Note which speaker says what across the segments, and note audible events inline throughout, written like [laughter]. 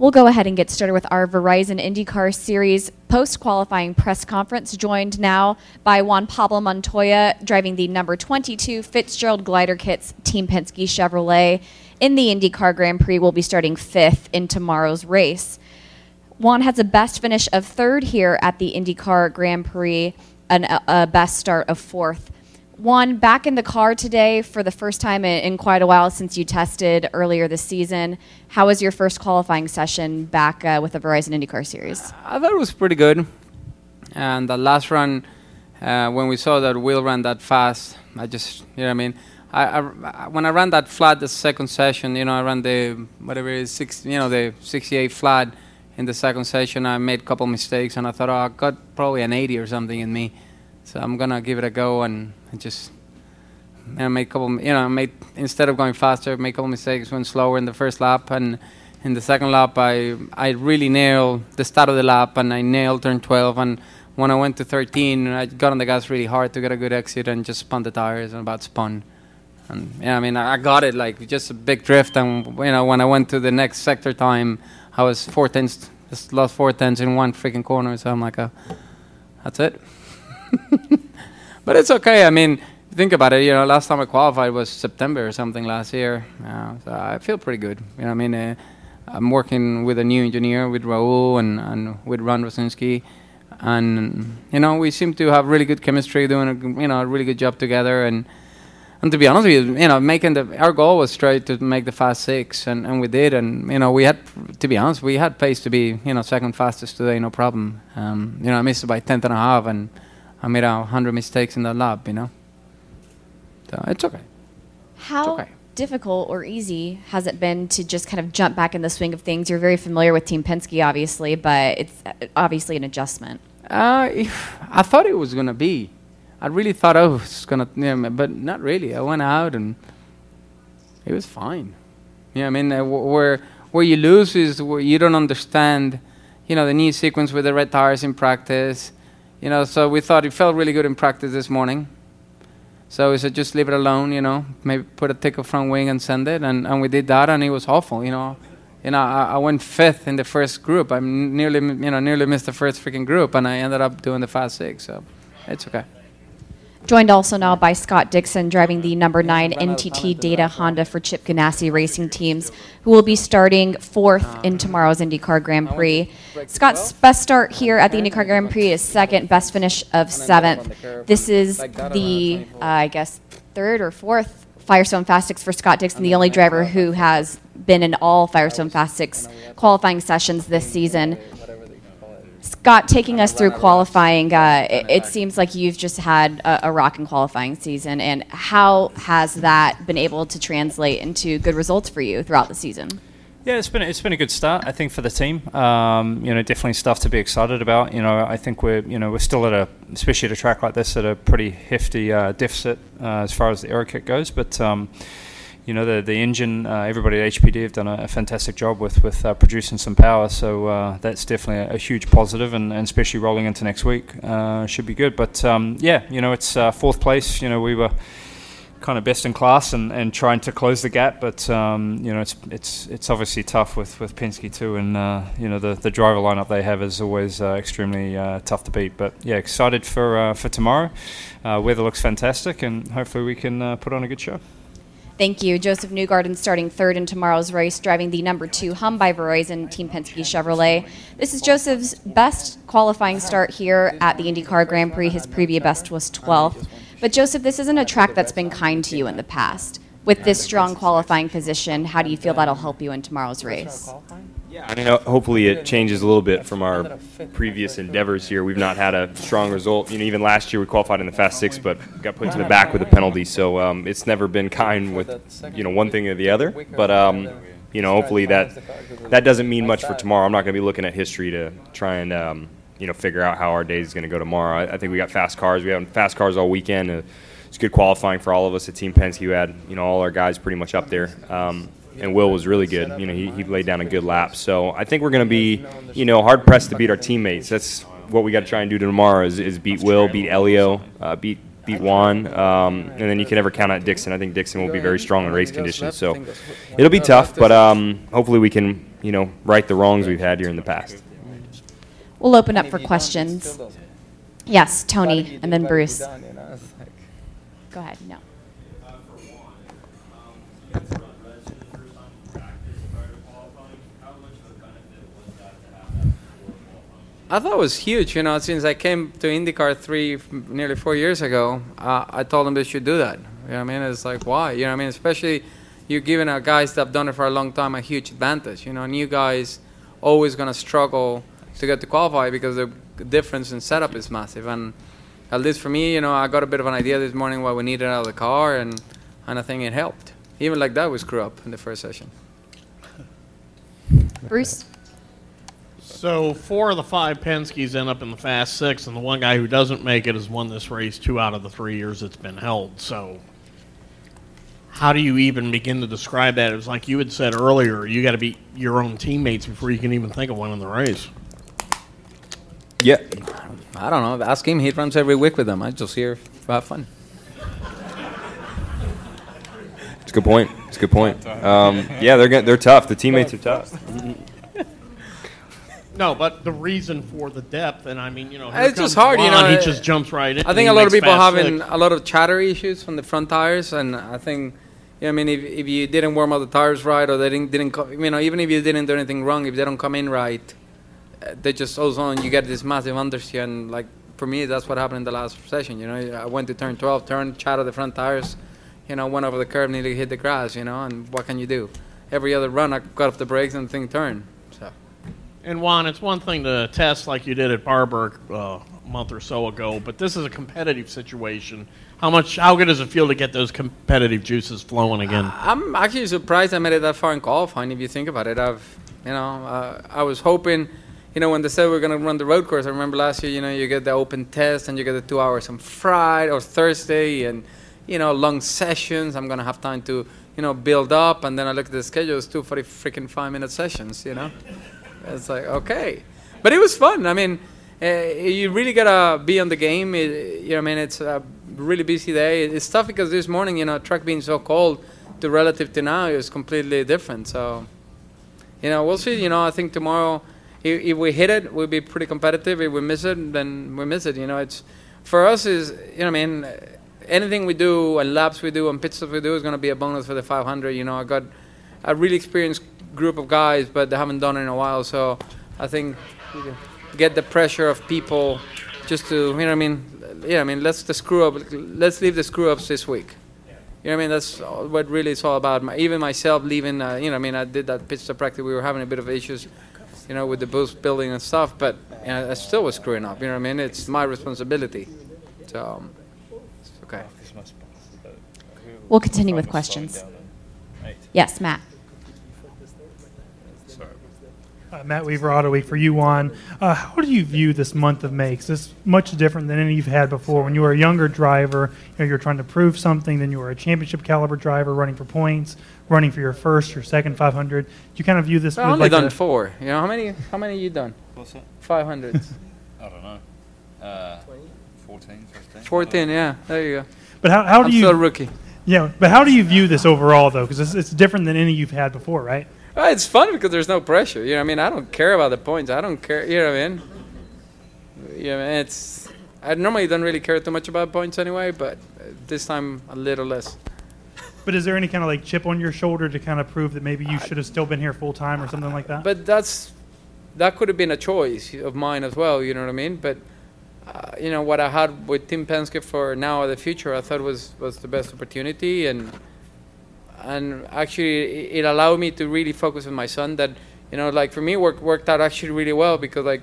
Speaker 1: We'll go ahead and get started with our Verizon IndyCar Series post qualifying press conference, joined now by Juan Pablo Montoya, driving the number 22 Fitzgerald Glider Kits Team Penske Chevrolet. In the IndyCar Grand Prix, We'll be starting fifth in tomorrow's race. Juan has a best finish of third here at the IndyCar Grand Prix, and a, a best start of fourth. Juan, back in the car today for the first time in, in, quite a while since you tested earlier this season. How was your first qualifying session back uh, with the Verizon IndyCar Series?
Speaker 2: I thought it was pretty good. And the last run, uh, when we saw that Will ran that fast, I just, you know what I mean? I, I, when I ran that flat the second session, you know, I ran the, whatever it is, six, you know, the 68 flat in the second session. I made a couple mistakes and I thought, oh, I got probably an 80 or something in me. So I'm gonna give it a go and, and just know, make a couple. You know, made instead of going faster, make a couple mistakes, went slower in the first lap, and in the second lap, I I really nailed the start of the lap, and I nailed turn 12. And when I went to 13, I got on the gas really hard to get a good exit and just spun the tires and about spun. And yeah, I mean, I got it like just a big drift. And you know, when I went to the next sector time, I was four tenths, just lost four tenths in one freaking corner. So I'm like, uh, that's it. [laughs] but it's okay. I mean, think about it. You know, last time I qualified was September or something last year. Uh, so I feel pretty good. You know, I mean, uh, I'm working with a new engineer with Raul and, and with Ron Ruzewski, and you know, we seem to have really good chemistry, doing a, you know a really good job together. And and to be honest with you, you know, making the our goal was straight to make the fast six, and, and we did. And you know, we had to be honest, we had pace to be you know second fastest today, no problem. Um, you know, I missed by tenth and a half and I made a hundred mistakes in the lab, you know. So it's okay.
Speaker 1: How okay. difficult or easy has it been to just kind of jump back in the swing of things? You're very familiar with Team Penske, obviously, but it's uh, obviously an adjustment.
Speaker 2: Uh, I thought it was gonna be. I really thought I was gonna, yeah, but not really. I went out and it was fine. Yeah, I mean, uh, where where you lose is where you don't understand, you know, the new sequence with the red tires in practice you know, so we thought it felt really good in practice this morning. So we said, just leave it alone, you know, maybe put a tickle front wing and send it. And, and we did that, and it was awful, you know. You know, I, I went fifth in the first group. I nearly, you know, nearly missed the first freaking group, and I ended up doing the fast six. So it's okay.
Speaker 1: Joined also now by Scott Dixon, driving the number nine NTT Data Honda for Chip Ganassi Racing Teams, who will be starting fourth in tomorrow's IndyCar Grand Prix. Scott's best start here at the IndyCar Grand Prix is second, best finish of seventh. This is the, uh, I guess, third or fourth Firestone Fast Six for Scott Dixon, the only driver who has been in all Firestone Fast Six qualifying sessions this season. Scott, taking us through qualifying, uh, it, it, seems like you've just had a, a rocking qualifying season. And how has that been able to translate into good results for you throughout the season?
Speaker 3: Yeah, it's been it's been a good start, I think, for the team. Um, you know, definitely stuff to be excited about. You know, I think we're you know we're still at a, especially at a track like this, at a pretty hefty uh, deficit uh, as far as the aero kit goes. But um, you know the the engine. Uh, everybody at HPD have done a, a fantastic job with with uh, producing some power. So uh, that's definitely a, a, huge positive, and, and especially rolling into next week uh, should be good. But um, yeah, you know it's uh, fourth place. You know we were kind of best in class and, and trying to close the gap, but um, you know it's it's it's obviously tough with, with Penske too, and uh, you know the, the driver lineup they have is always extremely tough to beat. But yeah, excited for for tomorrow. weather looks fantastic, and hopefully we can put on a good show.
Speaker 1: Thank you. Josef Newgarden starting third in tomorrow's race, driving the number two hum by Verizon Team Penske Chevrolet. This is Josef's best qualifying start here at the IndyCar Grand Prix. His previous best was 12th. But Josef, this isn't a track that's been kind to you in the past. With this strong qualifying position, how do you feel that'll help you in tomorrow's race?
Speaker 4: Yeah, I mean, hopefully it changes a little bit from our previous endeavors here. We've not had a strong result. You know, even last year we qualified in the Fast Six, but got put to the back with a penalty. So um, it's never been kind with you know one thing or the other. But um, you know, hopefully that that doesn't mean much for tomorrow. I'm not going to be looking at history to try and um, you know figure out how our day is going to go tomorrow. I, I, think we got fast cars. We have fast cars all weekend. Uh, it's good qualifying for all of us at Team Penske. We had you know all our guys pretty much up there. Um, and Will was really good. You know, he, he laid down a good lap. So I think we're going to be, you know, hard pressed to beat our teammates. That's what we got to try and do tomorrow is, is beat Will, beat Helio, uh, beat beat Juan, um, and then you can never count out Dixon. I think Dixon will be very strong in race conditions, so it'll be tough. But um, hopefully we can, you know, right the wrongs we've had here in the past.
Speaker 1: We'll open up for questions. Yes, Tony, and then Bruce. Go ahead. No.
Speaker 2: I thought it was huge, you know, since I came to IndyCar three, nearly four years ago, uh, I told them they should do that. You know what I mean? It's like, why? You know what I mean? Especially you're giving a guys that have done it for a long time a huge advantage. You know, new guys always going to struggle to get to qualify because the difference in setup is massive. And at least for me, you know, I got a bit of an idea this morning what we needed out of the car, and, and I think it helped. Even like that, we screw up in the first session.
Speaker 1: Bruce?
Speaker 5: So four of the five Penske's end up in the Fast Six, and the one guy who doesn't make it has won this race two out of the three years it's been held. So how do you even begin to describe that? It was like you had said earlier, you got to beat your own teammates before you can even think of winning the race.
Speaker 4: Yeah,
Speaker 2: I don't know. Ask him. He runs every week with them. I just here to have fun.
Speaker 4: it's a good point. It's a good point. Um, yeah, they're they're tough. The teammates are tough.
Speaker 5: No, but the reason for the depth, and I mean, you know,
Speaker 2: It's just hard, you know,
Speaker 5: He just jumps right in.
Speaker 2: I think a lot of people having
Speaker 5: Six.
Speaker 2: a lot of chatter issues from the front tires, and I think, you know, I mean, if, if you didn't warm up the tires right, or they didn't, didn't co- you know, even if you didn't do anything wrong, if they don't come in right, uh, they just all of a sudden you get this massive understeer, and like for me, that's what happened in the last session. You know, I went to turn 12, turned, chatted the front tires, you know, went over the curb, nearly hit the grass, you know, and what can you do? Every other run, I got off the brakes and the thing turned.
Speaker 5: And Juan, it's one thing to test like you did at Barber uh, a month or so ago, but this is a competitive situation. How much? How good does it feel to get those competitive juices flowing again?
Speaker 2: I'm actually surprised I made it that far in golf, qualifying. If you think about it, I've, you know, uh, I was hoping, you know, when they said we are gonna run the road course. I remember last year, you know, you get the open test and you get the two hours on Friday or Thursday, and you know, long sessions. I'm gonna have time to, you know, build up, and then I look at the schedule. It's two forty freaking five minute sessions. You know, it's like okay, but it was fun. I mean. Uh, you really gotta be on the game. It, you know, I mean, it's a really busy day. It's tough because this morning, you know, track being so cold, to relative to now, is completely different. So, you know, we'll see. You know, I think tomorrow, if, if we hit it, we'll be pretty competitive. If we miss it, then we miss it. You know, it's for us is you know, I mean, anything we do and laps we do and pit stops we do is to be a bonus for the 500. You know, I got a really experienced group of guys, but they haven't done it in a while. So, I think get the pressure of people just to you know what I mean. Yeah, I mean, let's the screw up. Let's leave the screw ups this week. You know what I mean? That's what really it's all about. My, even myself leaving, uh, you know, I mean, I did that pitch to practice. We were having a bit of issues, you know, with the booth building and stuff, but you know, I still was screwing up. You know what I mean? It's my responsibility. So, um, it's okay.
Speaker 1: We'll continue with questions. Yes, Matt.
Speaker 6: Uh, Matt Weaver, Autoweek for you, Juan. Uh, how do you view this month of May? 'Cause it's much different than any you've had before. When you were a younger driver, you know, you're trying to prove something. Then you were a championship caliber driver, running for points, running for your first, your second 500. Do you kind of view this?
Speaker 2: I've
Speaker 6: with
Speaker 2: only
Speaker 6: like
Speaker 2: done
Speaker 6: a-
Speaker 2: four. You know how many? How many you done?
Speaker 7: What's that?
Speaker 2: Five hundreds. [laughs]
Speaker 7: I don't know. Uh, 14, 15?
Speaker 2: Fourteen. Yeah. There you go.
Speaker 6: But how, how do
Speaker 2: I'm
Speaker 6: do
Speaker 2: still a rookie.
Speaker 6: Yeah, but how do you view this overall, though? Because it's, it's different than any you've had before, right?
Speaker 2: Well, it's fun because there's no pressure. You know, what I mean, I don't care about the points. I don't care. You know what I mean? Yeah, man, it's. I normally don't really care too much about points anyway, but this time a little less.
Speaker 6: But is there any kind of like chip on your shoulder to kind of prove that maybe you should have still been here full time or something like that?
Speaker 2: But that's that could have been a choice of mine as well. You know what I mean? But uh, you know what I had with Team Penske for now or the future, I thought was was the best opportunity, and and actually it it allowed me to really focus on my son. That you know, like for me, work worked out actually really well because like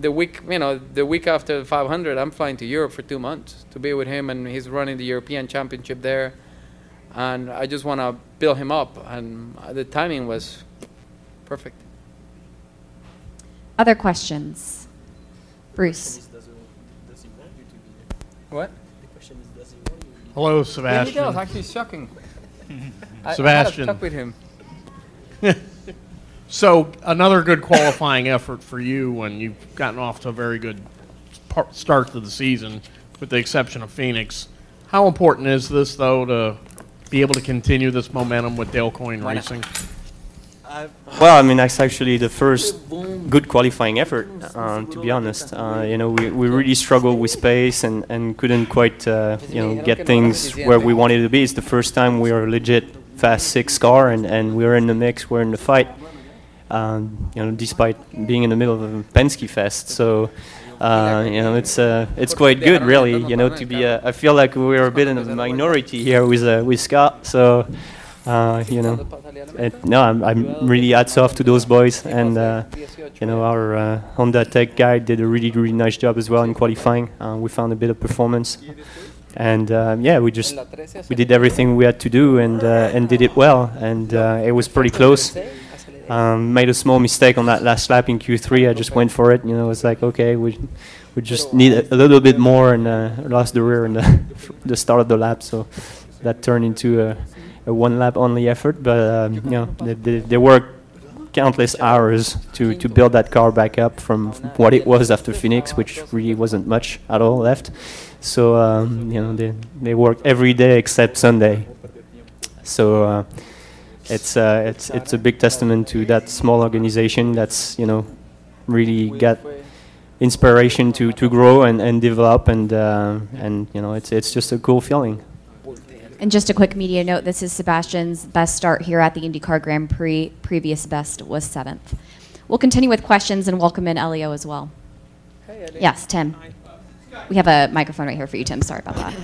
Speaker 2: the week, you know, the week after the 500, I'm flying to Europe for two months to be with him, and he's running the European Championship there, and I just want to build him up, and uh, the timing was perfect.
Speaker 1: Other questions? Bruce.
Speaker 2: What?
Speaker 5: Hello,
Speaker 2: Yeah, he
Speaker 5: Sebastian.
Speaker 2: does. Actually, shocking. I,
Speaker 5: Sebastian.
Speaker 2: I had with him. [laughs]
Speaker 5: So another good qualifying effort for you, and you've gotten off to a very good par- start to the season, with the exception of Phoenix. How important is this, though, to be able to continue this momentum with Dale Coyne Racing?
Speaker 8: Well, I mean, that's actually the first good qualifying effort, uh, to be honest. Uh, you know, we, we really struggled with space and, and couldn't quite, uh, you know, get things where we wanted to be. It's the first time we are a legit fast six car and, and we're in the mix, we're in the fight, um, you know, despite being in the middle of a Penske Fest. So, uh, you know, it's uh, it's quite good, really. You know, to be. Uh, I feel like we're a bit in a minority here with uh, with Scott. So, uh, you know, it, no, I'm, I'm really hats off to those boys, and uh, you know, our uh, Honda Tech guy did a really really nice job as well in qualifying. Uh, we found a bit of performance, and uh, yeah, we just we did everything we had to do and uh, and did it well, and uh, it was pretty close. Um, made a small mistake on that last lap in Q3. I just went for it. You know, it's like okay, we we just need a, a little bit more and uh, lost the rear in the [laughs] the start of the lap. So that turned into a, a one lap only effort. But um, you know, they, they, they worked countless hours to to build that car back up from what it was after Phoenix, which really wasn't much at all left. So um, you know, they they worked every day except Sunday. So. Uh, it's uh, it's it's a big testament to that small organization that's you know really got inspiration to, to grow and, and develop and uh, and you know it's it's just a cool feeling.
Speaker 1: And just a quick media note, this is Sebastian's best start here at the IndyCar Grand Prix. Previous best was seventh. We'll continue with questions and welcome in Helio as well. Yes, Tim. We have a microphone right here for you, Tim. Sorry about that.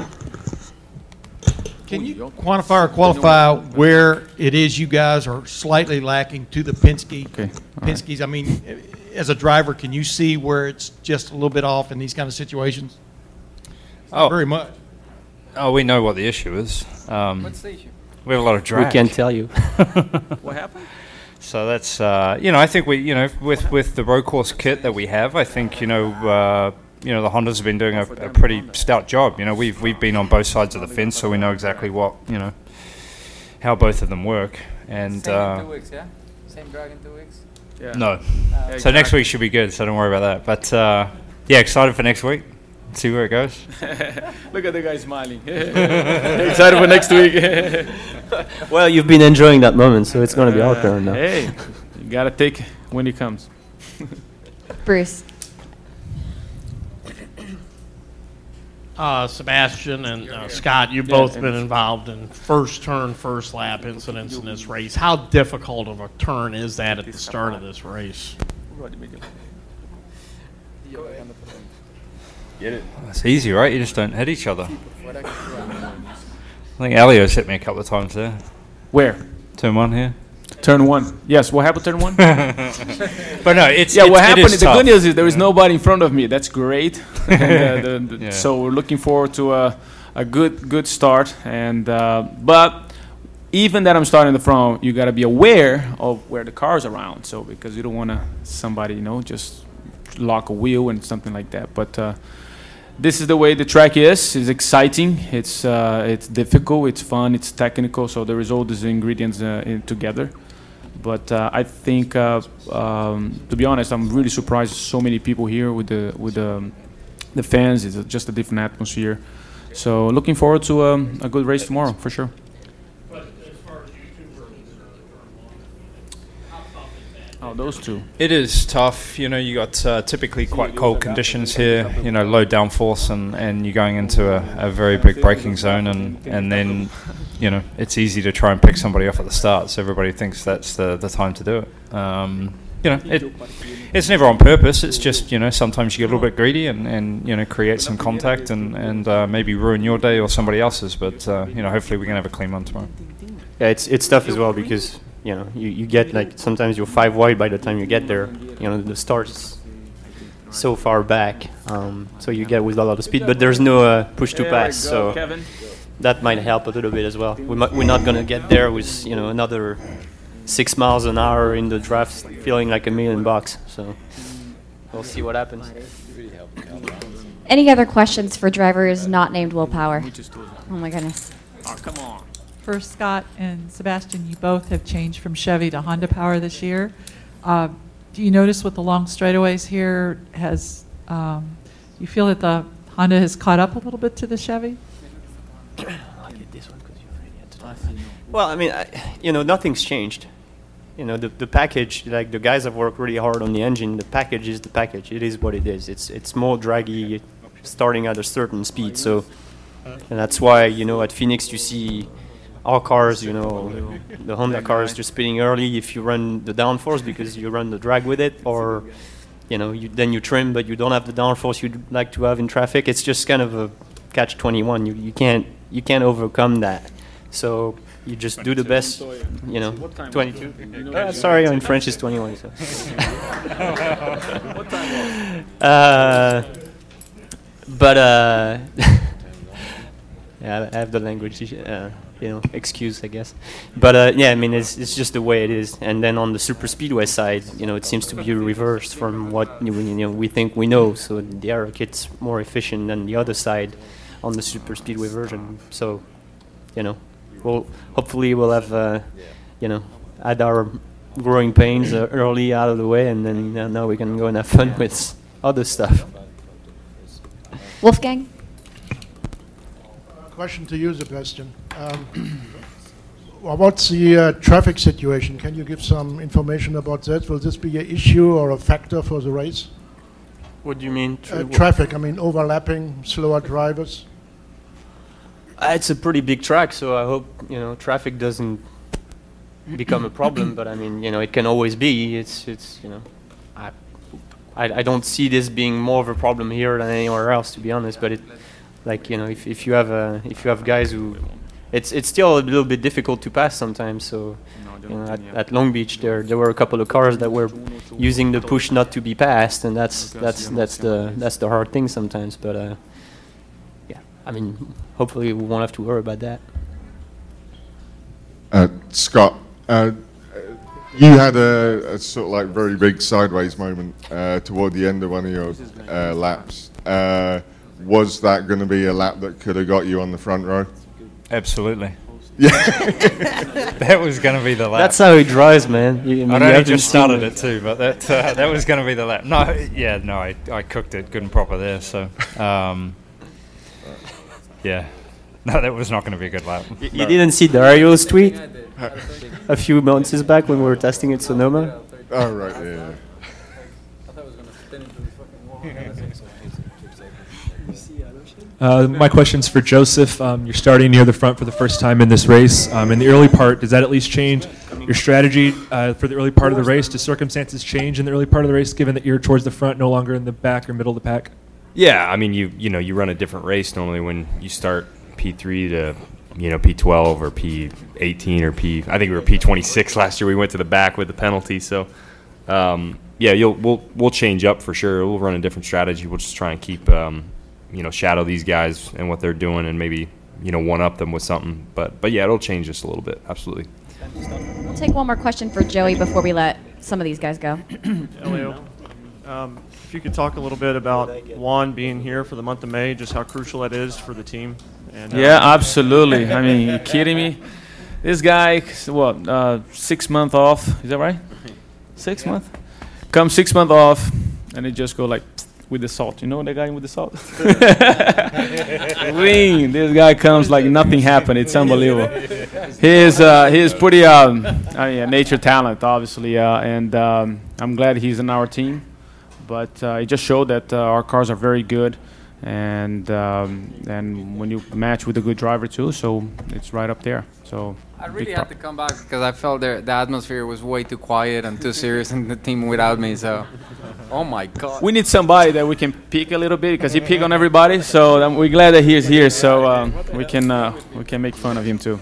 Speaker 9: Can you quantify or qualify where it is you guys are slightly lacking to the Penske?
Speaker 10: Okay, all right.
Speaker 9: Penske's, I mean, as a driver, can you see where it's just a little bit off in these kind of situations?
Speaker 3: Oh.
Speaker 9: Very much.
Speaker 3: Oh, we know what the issue is. Um,
Speaker 2: What's the issue?
Speaker 3: we have a lot of drag.
Speaker 8: We can't tell you. [laughs]
Speaker 2: What happened?
Speaker 3: So that's uh, you know I think we you know with with the road course kit that we have I think you know uh, you know the Hondas have been doing a, a pretty stout job. You know we've we've been on both sides of the fence, so we know exactly what you know how both of them work. And
Speaker 2: Same in
Speaker 3: uh,
Speaker 2: two weeks, yeah? Same drag in two weeks? Yeah.
Speaker 3: no, so next week should be good. So don't worry about that. But uh, yeah, excited for next week. See where it goes. [laughs]
Speaker 10: Look at the guy smiling. [laughs] Excited for next week. [laughs]
Speaker 8: well, you've been enjoying that moment, so it's going to be out there now.
Speaker 10: Hey, you gotta take when it comes.
Speaker 1: Bruce.
Speaker 5: Uh, Sebastian and uh, Scott, you've both been involved in first turn, first lap incidents in this race. How difficult of a turn is that at the start of this race?
Speaker 4: Get it?
Speaker 3: It's easy, right? You just don't hit each other. I think Helio's hit me a couple of times there.
Speaker 10: Where?
Speaker 3: Turn one here.
Speaker 10: Turn one. Yes. What happened? Turn one. [laughs]
Speaker 3: But no, it's
Speaker 10: yeah.
Speaker 3: it's,
Speaker 10: what happened?
Speaker 3: is
Speaker 10: The
Speaker 3: tough.
Speaker 10: good news is there is nobody in front of me. That's great. [laughs] and, uh, the, the-
Speaker 3: Yeah.
Speaker 10: So we're looking forward to a, a good good start. And uh, but even that I'm starting the front, you got to be aware of where the cars around. So because you don't want to somebody you know just lock a wheel and something like that. But uh, this is the way the track is. It's exciting. It's uh, it's difficult. It's fun. It's technical. So there is all these ingredients uh, in, together. But uh, I think, uh, um, to be honest, I'm really surprised. So many people here with the with the the fans. It's just a different atmosphere. So looking forward to um, a good race tomorrow for sure. Oh, those two.
Speaker 3: It is tough. You know, you got uh, typically quite cold conditions here. You know, low downforce, and, and you're going into a, a very big braking zone, and, and then, you know, it's easy to try and pick somebody off at the start. So everybody thinks that's the, the time to do it. Um, you know, it, it's never on purpose. It's just you know sometimes you get a little bit greedy and, and you know create some contact and and uh, maybe ruin your day or somebody else's. But uh, you know, hopefully we can have a clean one tomorrow.
Speaker 8: Yeah, it's it's tough as well because you know you, you get like sometimes you're five wide by the time you get there. You know the start's so far back, um, so you get with a lot of speed, but there's no uh, push to pass, so that might help a little bit as well. We might, we're not gonna get there with you know another six miles an hour in the draft, feeling like a million bucks. So we'll see what happens.
Speaker 1: Any other questions for drivers not named Will Power? Oh my goodness.
Speaker 11: For Scott and Sebastian, you both have changed from Chevy to Honda Power this year. Uh, Do you notice with the long straightaways here, has, um, you feel that the Honda has caught up a little bit to the Chevy?
Speaker 8: Well, I mean, I, you know, nothing's changed. You know, the, the package, like the guys have worked really hard on the engine. The package is the package. It is what it is. It's it's more draggy, starting at a certain speed. So, and that's why you know at Phoenix you see our cars, you know, the Honda cars just spinning early if you run the downforce because you run the drag with it, or you know, you, then you trim but you don't have the downforce you'd like to have in traffic. It's just kind of a catch 21. You you can't you can't overcome that. So you just do the best, you know. 22. Uh, sorry, in French it's [laughs] 21. So. [laughs] uh, [laughs] but uh, yeah, I have the language, uh, you know, excuse, I guess. But uh, yeah, I mean, it's, it's just the way it is. And then on the super speedway side, you know, it seems to be reversed from what you know we think we know. So the aero kit's more efficient than the other side on the super speedway version. So, you know, we'll hopefully we'll have, uh, you know, had our growing pains uh, early out of the way, and then uh, now we can go and have fun [laughs] with other stuff.
Speaker 1: Wolfgang?
Speaker 12: Question to you, Sebastian. Um, [clears throat] well, what's the uh, traffic situation? Can you give some information about that? Will this be an issue or a factor for the race?
Speaker 8: What do you mean?
Speaker 12: Uh, traffic, I mean overlapping, slower drivers.
Speaker 8: Uh, it's a pretty big track, so I hope you know traffic doesn't become a problem. But I mean, you know, it can always be. It's it's you know, I, I I don't see this being more of a problem here than anywhere else, to be honest. But it, like you know, if if you have a if you have guys who, it's it's still a little bit difficult to pass sometimes. So. You know, at, at Long Beach, there there were a couple of cars that were using the push not to be passed, and that's that's that's the that's the hard thing sometimes. But uh, yeah, I mean, hopefully we won't have to worry about that.
Speaker 13: Uh, Scott, uh, you had a, a, sort of like very big sideways moment uh, toward the end of one of your uh, laps. Uh, was that going to be a lap that could have got you on the front row?
Speaker 3: Absolutely.
Speaker 13: Yeah. [laughs]
Speaker 3: that was going to be the lap.
Speaker 8: That's how he drives, man. You, I mean,
Speaker 3: I'd
Speaker 8: you
Speaker 3: only
Speaker 8: haven't
Speaker 3: just started
Speaker 8: it.
Speaker 3: it too, but that uh, [laughs] that was going to be the lap. No, yeah, no, I, I cooked it good and proper there. So, um, yeah, no, that was not going to be a good lap.
Speaker 8: Y- You didn't see Dario's tweet a few months back when we were testing at Sonoma?
Speaker 13: Oh, right, yeah.
Speaker 14: Uh, my question's for Josef. Um, you're starting near the front for the first time in this race. Um, in the early part, does that at least change your strategy uh, for the early part of the race? Do circumstances change in the early part of the race, given that you're towards the front, no longer in the back or middle of the pack?
Speaker 4: Yeah, I mean, you you know, you run a different race normally when you start P3 to you know P12 or P18 or P. I think we were P26 last year. We went to the back with the penalty, so um, yeah, you'll we'll we'll change up for sure. We'll run a different strategy. We'll just try and keep um, you know shadow these guys and what they're doing, and maybe you know one up them with something. But but yeah, it'll change just a little bit. Absolutely.
Speaker 1: We'll take one more question for Joey before we let some of these guys go. [clears throat]
Speaker 15: Helio, um, if you could talk a little bit about Juan being here for the month of May, just how crucial that is for the team. And, uh,
Speaker 10: Yeah, absolutely. I mean, you kidding me? This guy, what, uh, six month off? Is that right? [laughs] Six month? Come six month off, and it just go like with the salt. You know that guy with the salt? [laughs] Ring. This guy comes like nothing happened. It's unbelievable. He's uh, he is pretty um, I mean, a nature talent, obviously, uh, and um, I'm glad he's in our team. But uh, it just showed that uh, our cars are very good, and um, and when you match with a good driver too, so it's right up there. So
Speaker 2: I really had to come back because I felt there, the atmosphere was way too quiet and too serious in the team without me. So, oh my God.
Speaker 10: We need somebody that we can pick a little bit because he pick on everybody. So um, we're glad that he is here. So um, we can uh, we can make fun of him too.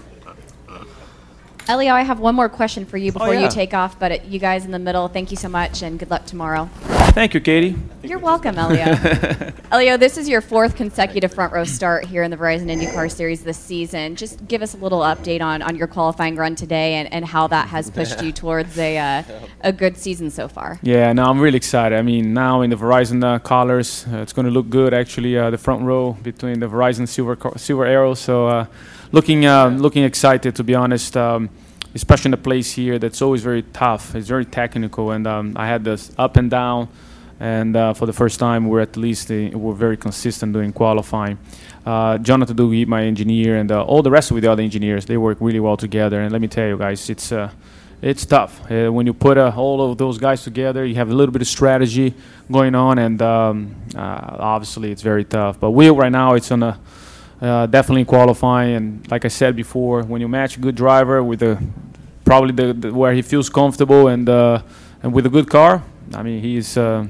Speaker 1: Helio, I have one more question for you before
Speaker 10: Oh, yeah.
Speaker 1: you take off, but uh, you guys in the middle, thank you so much and good luck tomorrow.
Speaker 10: Thank you, Katie.
Speaker 1: You're welcome, Helio. [laughs] Helio, this is your fourth consecutive front row start here in the Verizon IndyCar Series this season. Just give us a little update on, on your qualifying run today and, and how that has pushed you [laughs] towards a, uh, a good season so far.
Speaker 10: Yeah, no, I'm really excited. I mean, now in the Verizon uh, colors, uh, it's going to look good. Actually, uh, the front row between the Verizon silver silver arrow. So, uh, looking uh, looking excited to be honest. Um, especially in a place here that's always very tough. It's very technical, and um, I had this up and down and uh, for the first time, we're at least uh, we're very consistent doing qualifying. Uh, Jonathan Diuguid, my engineer, and uh, all the rest of the other engineers, they work really well together. And let me tell you guys, it's uh, it's tough uh, when you put all of those guys together. You have a little bit of strategy going on, and um, obviously it's very tough. But Will right now, it's on a uh, definitely qualifying. And like I said before, when you match a good driver with a probably the, the where he feels comfortable and uh, and with a good car, I mean he's. Uh,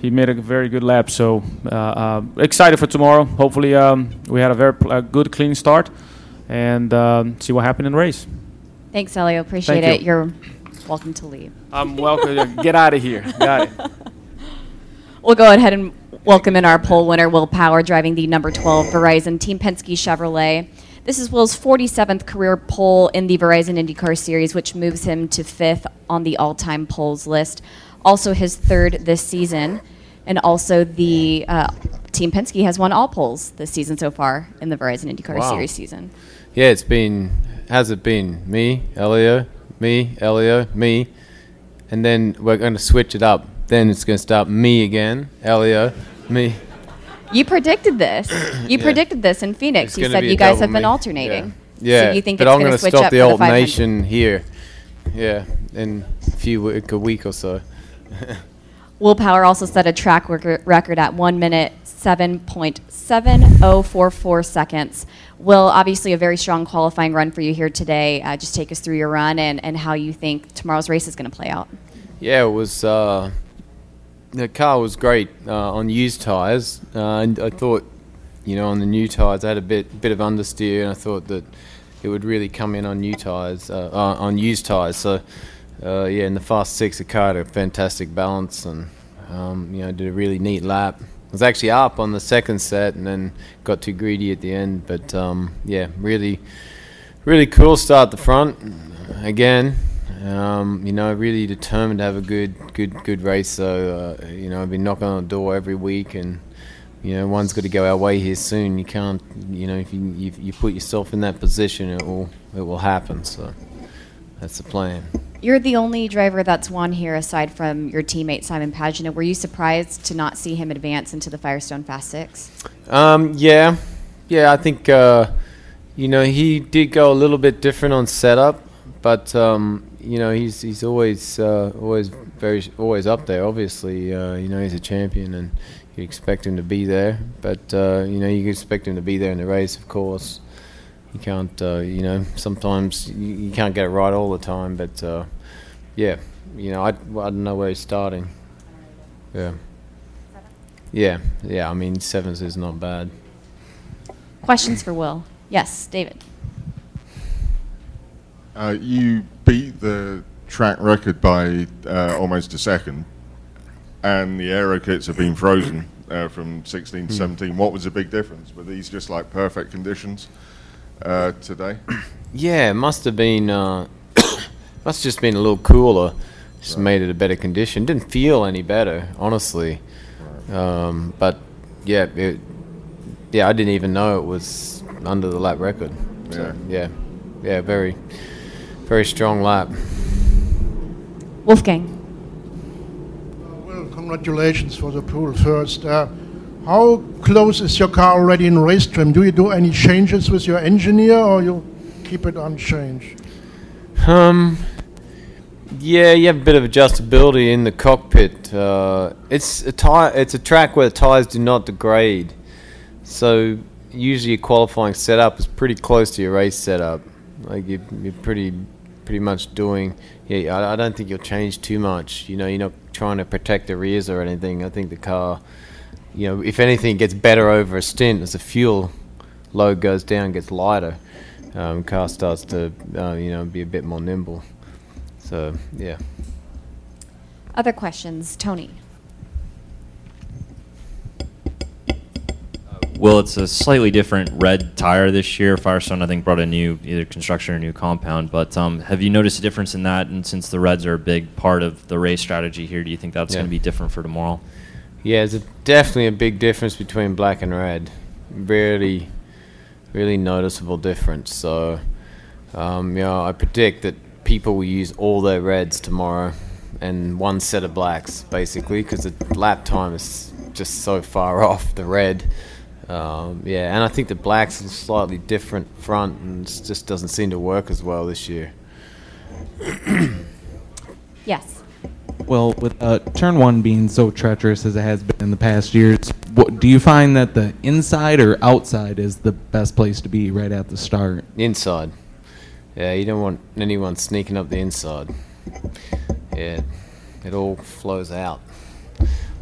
Speaker 10: he made a very good lap, so uh, uh, excited for tomorrow. Hopefully, um, we had a very pl- a good, clean start, and um, see what happened in the race.
Speaker 1: Thanks, Helio. Appreciate
Speaker 10: Thank
Speaker 1: it.
Speaker 10: you.
Speaker 1: You're welcome to leave.
Speaker 10: I'm welcome. Get out of here. Got it. [laughs]
Speaker 1: We'll go ahead and welcome in our pole winner, Will Power, driving the number 12 Verizon Team Penske Chevrolet. This is Will's 47th career pole in the Verizon IndyCar Series, which moves him to fifth on the all-time poles list. Also his third this season, and also the uh, Team Penske has won all poles this season so far in the Verizon IndyCar
Speaker 16: Wow.
Speaker 1: Series season.
Speaker 16: Yeah, it's been. Has it been me, Helio, me, Helio, me, and then we're going to switch it up. Then it's going to start me again, Helio, me.
Speaker 1: You predicted this. [clears throat] You
Speaker 16: Yeah.
Speaker 1: predicted this in Phoenix.
Speaker 16: It's
Speaker 1: You said you guys have been
Speaker 16: me.
Speaker 1: alternating.
Speaker 16: Yeah,
Speaker 1: So you think
Speaker 16: but
Speaker 1: it's
Speaker 16: I'm
Speaker 1: going to
Speaker 16: stop the
Speaker 1: for the 500?
Speaker 16: alternation here. Yeah, in a few week, a week or so. [laughs]
Speaker 1: Will Power also set a track record at 1 minute 7.7044 seconds. Will, obviously a very strong qualifying run for you here today. Uh, just take us through your run and, and how you think tomorrow's race is going to play out.
Speaker 16: Yeah, it was. Uh, the car was great uh, on used tires, uh, and I thought, you know, on the new tires, I had a bit bit of understeer, and I thought that it would really come in on new tires, uh, uh, on used tires. So, uh, yeah, in the fast six, the car had a fantastic balance, and um, you know, did a really neat lap. I was actually up on the second set, and then got too greedy at the end. But um, yeah, really, really cool start the front again. Um, you know, really determined to have a good, good, good race. So uh, you know, I've been knocking on the door every week, and you know, one's got to go our way here soon. You can't, you know, if you you, you put yourself in that position, it will it will happen. So that's the plan.
Speaker 1: You're the only driver that's won here aside from your teammate Simon Pagenaud. Were you surprised to not see him advance into the Firestone Fast Six?
Speaker 16: Um, yeah, yeah. I think uh, you know he did go a little bit different on setup, but um, you know he's he's always uh, always very always up there. Obviously, uh, you know he's a champion, and you expect him to be there. But uh, you know you expect him to be there in the race, of course. You can't, uh, you know, sometimes you, you can't get it right all the time. But uh, yeah, you know, I, I don't know where he's starting. Yeah. Yeah, yeah. I mean, sevens is not bad.
Speaker 1: Questions for Will? Yes, David.
Speaker 13: Uh, you beat the track record by uh, almost a second, and the aero kits have been frozen uh, from 16 to
Speaker 16: Hmm.
Speaker 13: 17. What was the big difference? Were these just like perfect conditions uh, today? [coughs]
Speaker 16: Yeah, it must have been. Uh, [coughs] must have just been a little cooler. Just made it a better condition. Didn't feel any better, honestly. Um, but yeah, it, yeah, I didn't even know it was under the lap record. So, yeah, yeah, very, very strong lap.
Speaker 1: Wolfgang.
Speaker 12: Well, congratulations for the pool first. Uh, how close is your car already in race trim? Do you do any changes with your engineer or you keep it unchanged?
Speaker 16: Um, yeah, you have a bit of adjustability in the cockpit. Uh, it's a tire. It's a track where the tires do not degrade, so usually your qualifying setup is pretty close to your race setup. Like you, you're pretty, pretty much doing. Yeah, I, I don't think you'll change too much. You know, you're not trying to protect the rears or anything. I think the car, you know, if anything, gets better over a stint as the fuel load goes down, gets lighter. Um, car starts to, uh, you know, be a bit more nimble. So yeah.
Speaker 1: Other questions? Tony.
Speaker 17: Well, it's a slightly different red tire this year. Firestone, I think, brought a new either construction or new compound. But um, have you noticed a difference in that? And since the reds are a big part of the race strategy here, do you think that's
Speaker 16: Yeah.
Speaker 17: going to be different for tomorrow?
Speaker 16: Yeah, there's a, definitely a big difference between black and red. Really, really noticeable difference. So, um, you know, I predict that people will use all their reds tomorrow. and one set of blacks basically because the lap time is just so far [laughs] off the red. Um, yeah, and I think the blacks are slightly different front and it just doesn't seem to work as well this year. [coughs]
Speaker 1: Yes.
Speaker 18: Well, with uh, turn one being so treacherous as it has been in the past years, what, do you find that the inside or outside is the best place to be right at the start?
Speaker 16: Inside. Yeah, you don't want anyone sneaking up the inside. Yeah, it all flows out.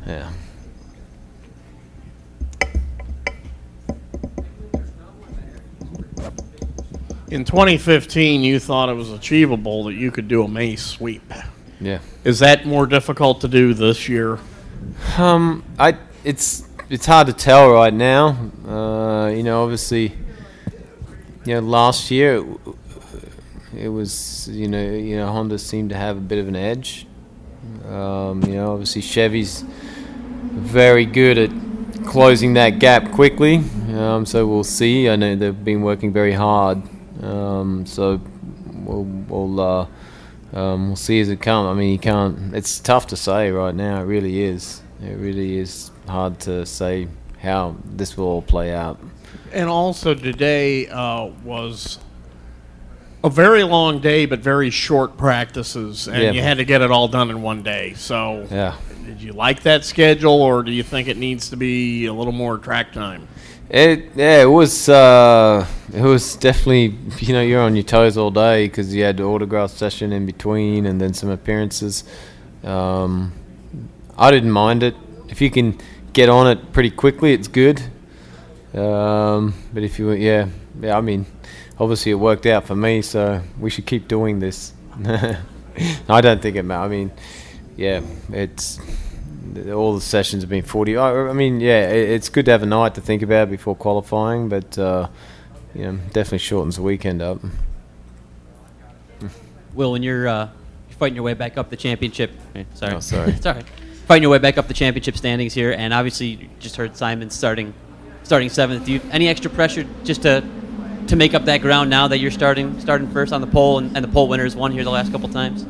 Speaker 16: Yeah.
Speaker 5: In 2015, you thought it was achievable that you could do a May sweep.
Speaker 16: Yeah.
Speaker 5: Is that more difficult to do this year?
Speaker 16: Um, I it's it's hard to tell right now. Uh, you know, obviously, you know, last year it, it was you know you know Honda seemed to have a bit of an edge. Um, you know, obviously Chevy's very good at closing that gap quickly. Um, so we'll see. I know they've been working very hard. Um, so we'll we'll uh, um, we'll see as it comes. I mean, you can't. It's tough to say right now. It really is. It really is hard to say how this will all play out.
Speaker 5: And also today uh, was a very long day, but very short practices, and
Speaker 16: Yeah.
Speaker 5: you had to get it all done in one day. So,
Speaker 16: Yeah.
Speaker 5: did you like that schedule, or do you think it needs to be a little more track time?
Speaker 16: It yeah, it was uh, it was definitely you know you're on your toes all day because you had the autograph session in between and then some appearances. Um, I didn't mind it if you can get on it pretty quickly, it's good. Um, but if you yeah yeah, I mean obviously it worked out for me, so we should keep doing this. [laughs] I don't think it matters. I mean yeah, it's all the sessions have been 40. I, I mean, yeah, it, it's good to have a night to think about before qualifying, but uh, you know, definitely shortens the weekend up.
Speaker 19: Will, when you're, uh, you're fighting your way back up the championship, eh, sorry,
Speaker 16: Oh, sorry. [laughs]
Speaker 19: sorry, fighting your way back up the championship standings here, and obviously you just heard Simon starting, starting seventh. Do you any extra pressure just to, to make up that ground now that you're starting, starting first on the pole, and, and the pole winners won here the last couple times?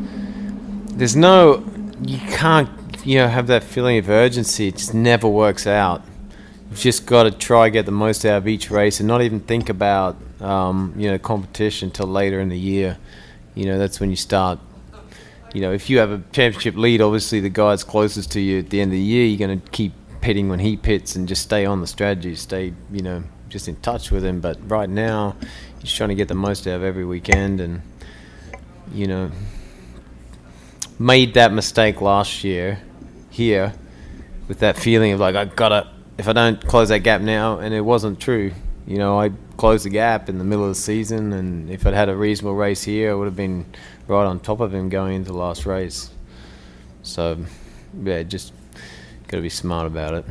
Speaker 16: There's no, you can't, you know, have that feeling of urgency. It just never works out. You've just got to try get the most out of each race and not even think about, um, you know, competition till later in the year. You know, that's when you start. You know, if you have a championship lead, obviously the guy that's closest to you at the end of the year, you're going to keep pitting when he pits and just stay on the strategy, stay, you know, just in touch with him. But right now, you're trying to get the most out of every weekend and, you know, made that mistake last year here with that feeling of like I gotta if I don't close that gap now and it wasn't true. You know, I closed the gap in the middle of the season and if I'd had a reasonable race here I would have been right on top of him going into the last race. So yeah, just gotta be smart about it.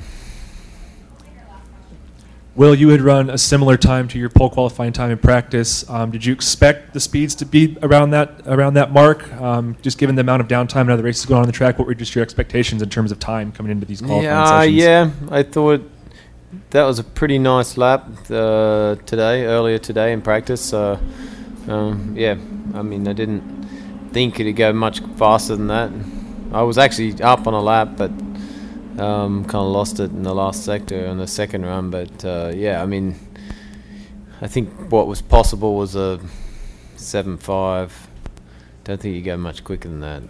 Speaker 14: Will, you had run a similar time to your pole qualifying time in practice. Um, did you expect the speeds to be around that around that mark? Um, just given the amount of downtime and other races going on the track, what were just your expectations in terms of time coming into these qualifying
Speaker 16: Yeah,
Speaker 14: sessions?
Speaker 16: yeah. I thought that was a pretty nice lap uh, today, earlier today in practice. Uh, um, yeah, I mean, I didn't think it'd go much faster than that. I was actually up on a lap, but um, kind of lost it in the last sector on the second run. But uh, yeah, I mean, I think what was possible was a seven-five. Don't think you go much quicker than that.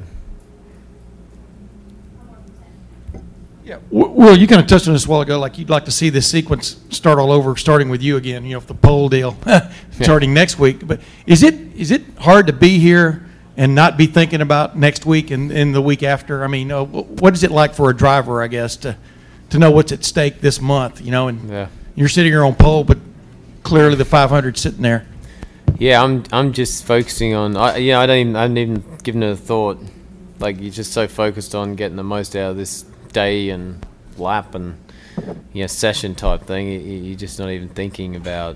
Speaker 9: Yeah. Well, you kind of touched on this a while ago, like you'd like to see this sequence start all over, starting with you again. You know, if the pole deal [laughs] starting next week. But is it is it hard to be here and not be thinking about next week and, and the week after? I mean, uh, what is it like for a driver, I guess, to to know what's at stake this month? You know, and
Speaker 16: Yeah.
Speaker 9: you're sitting here on pole, but clearly the 500 sitting there.
Speaker 16: Yeah, I'm I'm just focusing on. I, yeah, I don't even I haven't even given it a thought. Like you're just so focused on getting the most out of this day and lap and you know session type thing. You, you- you're just not even thinking about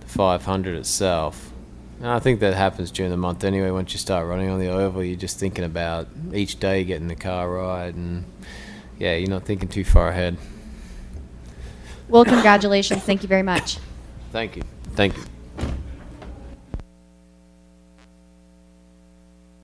Speaker 16: the 500 itself. And I think that happens during the month anyway. Once you start running on the oval, you're just thinking about each day getting the car right, and yeah, you're not thinking too far ahead.
Speaker 1: Well, congratulations. Thank you very much.
Speaker 16: Thank you. Thank you.